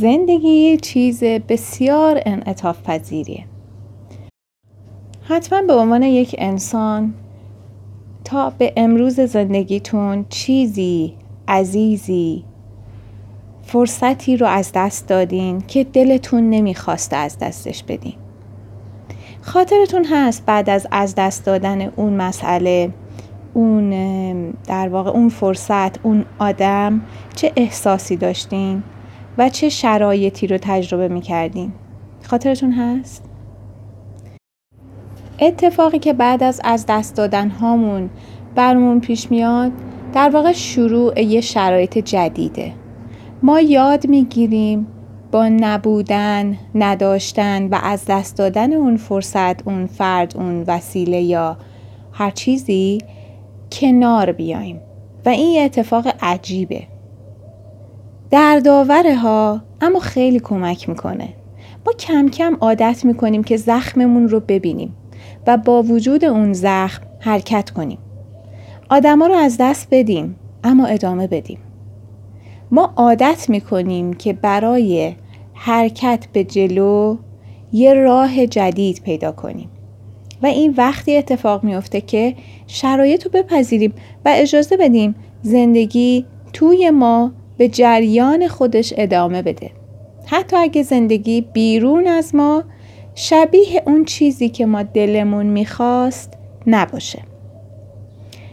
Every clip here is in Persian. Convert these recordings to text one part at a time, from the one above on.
زندگی چیز بسیار انعطاف پذیریه حتما به عنوان یک انسان تا به امروز زندگیتون چیزی عزیزی فرصتی رو از دست دادین که دلتون نمی‌خواسته از دستش بدین. خاطرتون هست بعد از از دست دادن اون مسئله اون در واقع اون فرصت اون آدم چه احساسی داشتین؟ و چه شرایطی رو تجربه می‌کردین؟ خاطرتون هست؟ اتفاقی که بعد از از دست دادن هامون برمون پیش میاد در واقع شروع یه شرایط جدیده. ما یاد می‌گیریم با نبودن، نداشتن و از دست دادن اون فرصت، اون فرد، اون وسیله یا هر چیزی کنار بیایم. و این یه اتفاق عجیبه. دردآوره ها اما خیلی کمک می‌کنه. ما کم کم عادت می‌کنیم که زخممون رو ببینیم و با وجود اون زخم حرکت کنیم. آدما رو از دست بدیم اما ادامه بدیم. ما عادت می‌کنیم که برای حرکت به جلو یه راه جدید پیدا کنیم. و این وقتی اتفاق میفته که شرایط رو بپذیریم و اجازه بدیم زندگی توی ما به جریان خودش ادامه بده. حتی اگه زندگی بیرون از ما شبیه اون چیزی که ما دلمون می‌خواست نباشه.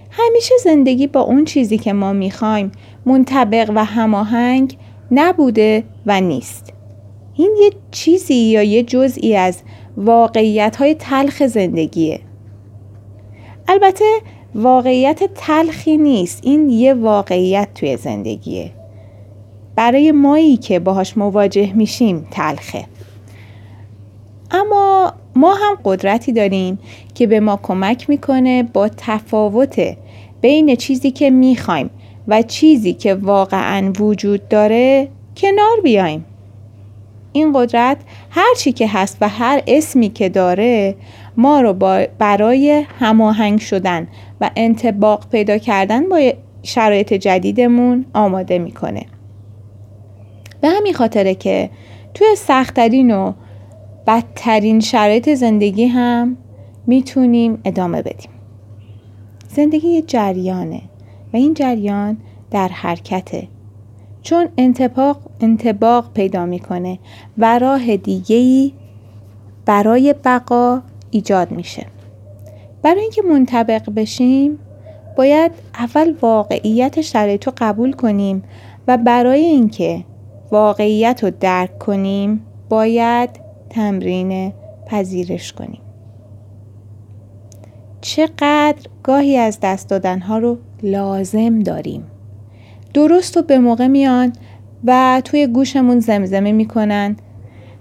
همیشه زندگی با اون چیزی که ما می‌خوایم منطبق و هماهنگ نبوده و نیست. این یه چیزی یا یه جزئی از واقعیت های تلخ زندگیه. البته واقعیت تلخی نیست. این یه واقعیت توی زندگیه. برای مایی که باهاش مواجه میشیم تلخه. اما ما هم قدرتی داریم که به ما کمک می‌کنه با تفاوت بین چیزی که می‌خوایم و چیزی که واقعا وجود داره کنار بیایم. این قدرت هر چی که هست و هر اسمی که داره ما رو برای هماهنگ شدن و انتباق پیدا کردن با شرایط جدیدمون آماده می‌کنه. به همین خاطره که توی سختترین و بدترین شرایط زندگی هم می‌تونیم ادامه بدیم. زندگی یه جریانه و این جریان در حرکته. چون انتباق, انتباق پیدا می‌کنه و راه دیگهی برای بقا ایجاد میشه. برای اینکه منطبق بشیم باید اول واقعیت شرایط رو قبول کنیم و برای اینکه واقعیت رو درک کنیم باید تمرین پذیرش کنیم. چقدر گاهی از دست دادن ها رو لازم داریم. درست و به موقع میان و توی گوشمون زمزمه می‌کنن.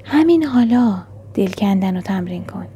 همین حالا دل کندن رو تمرین کن.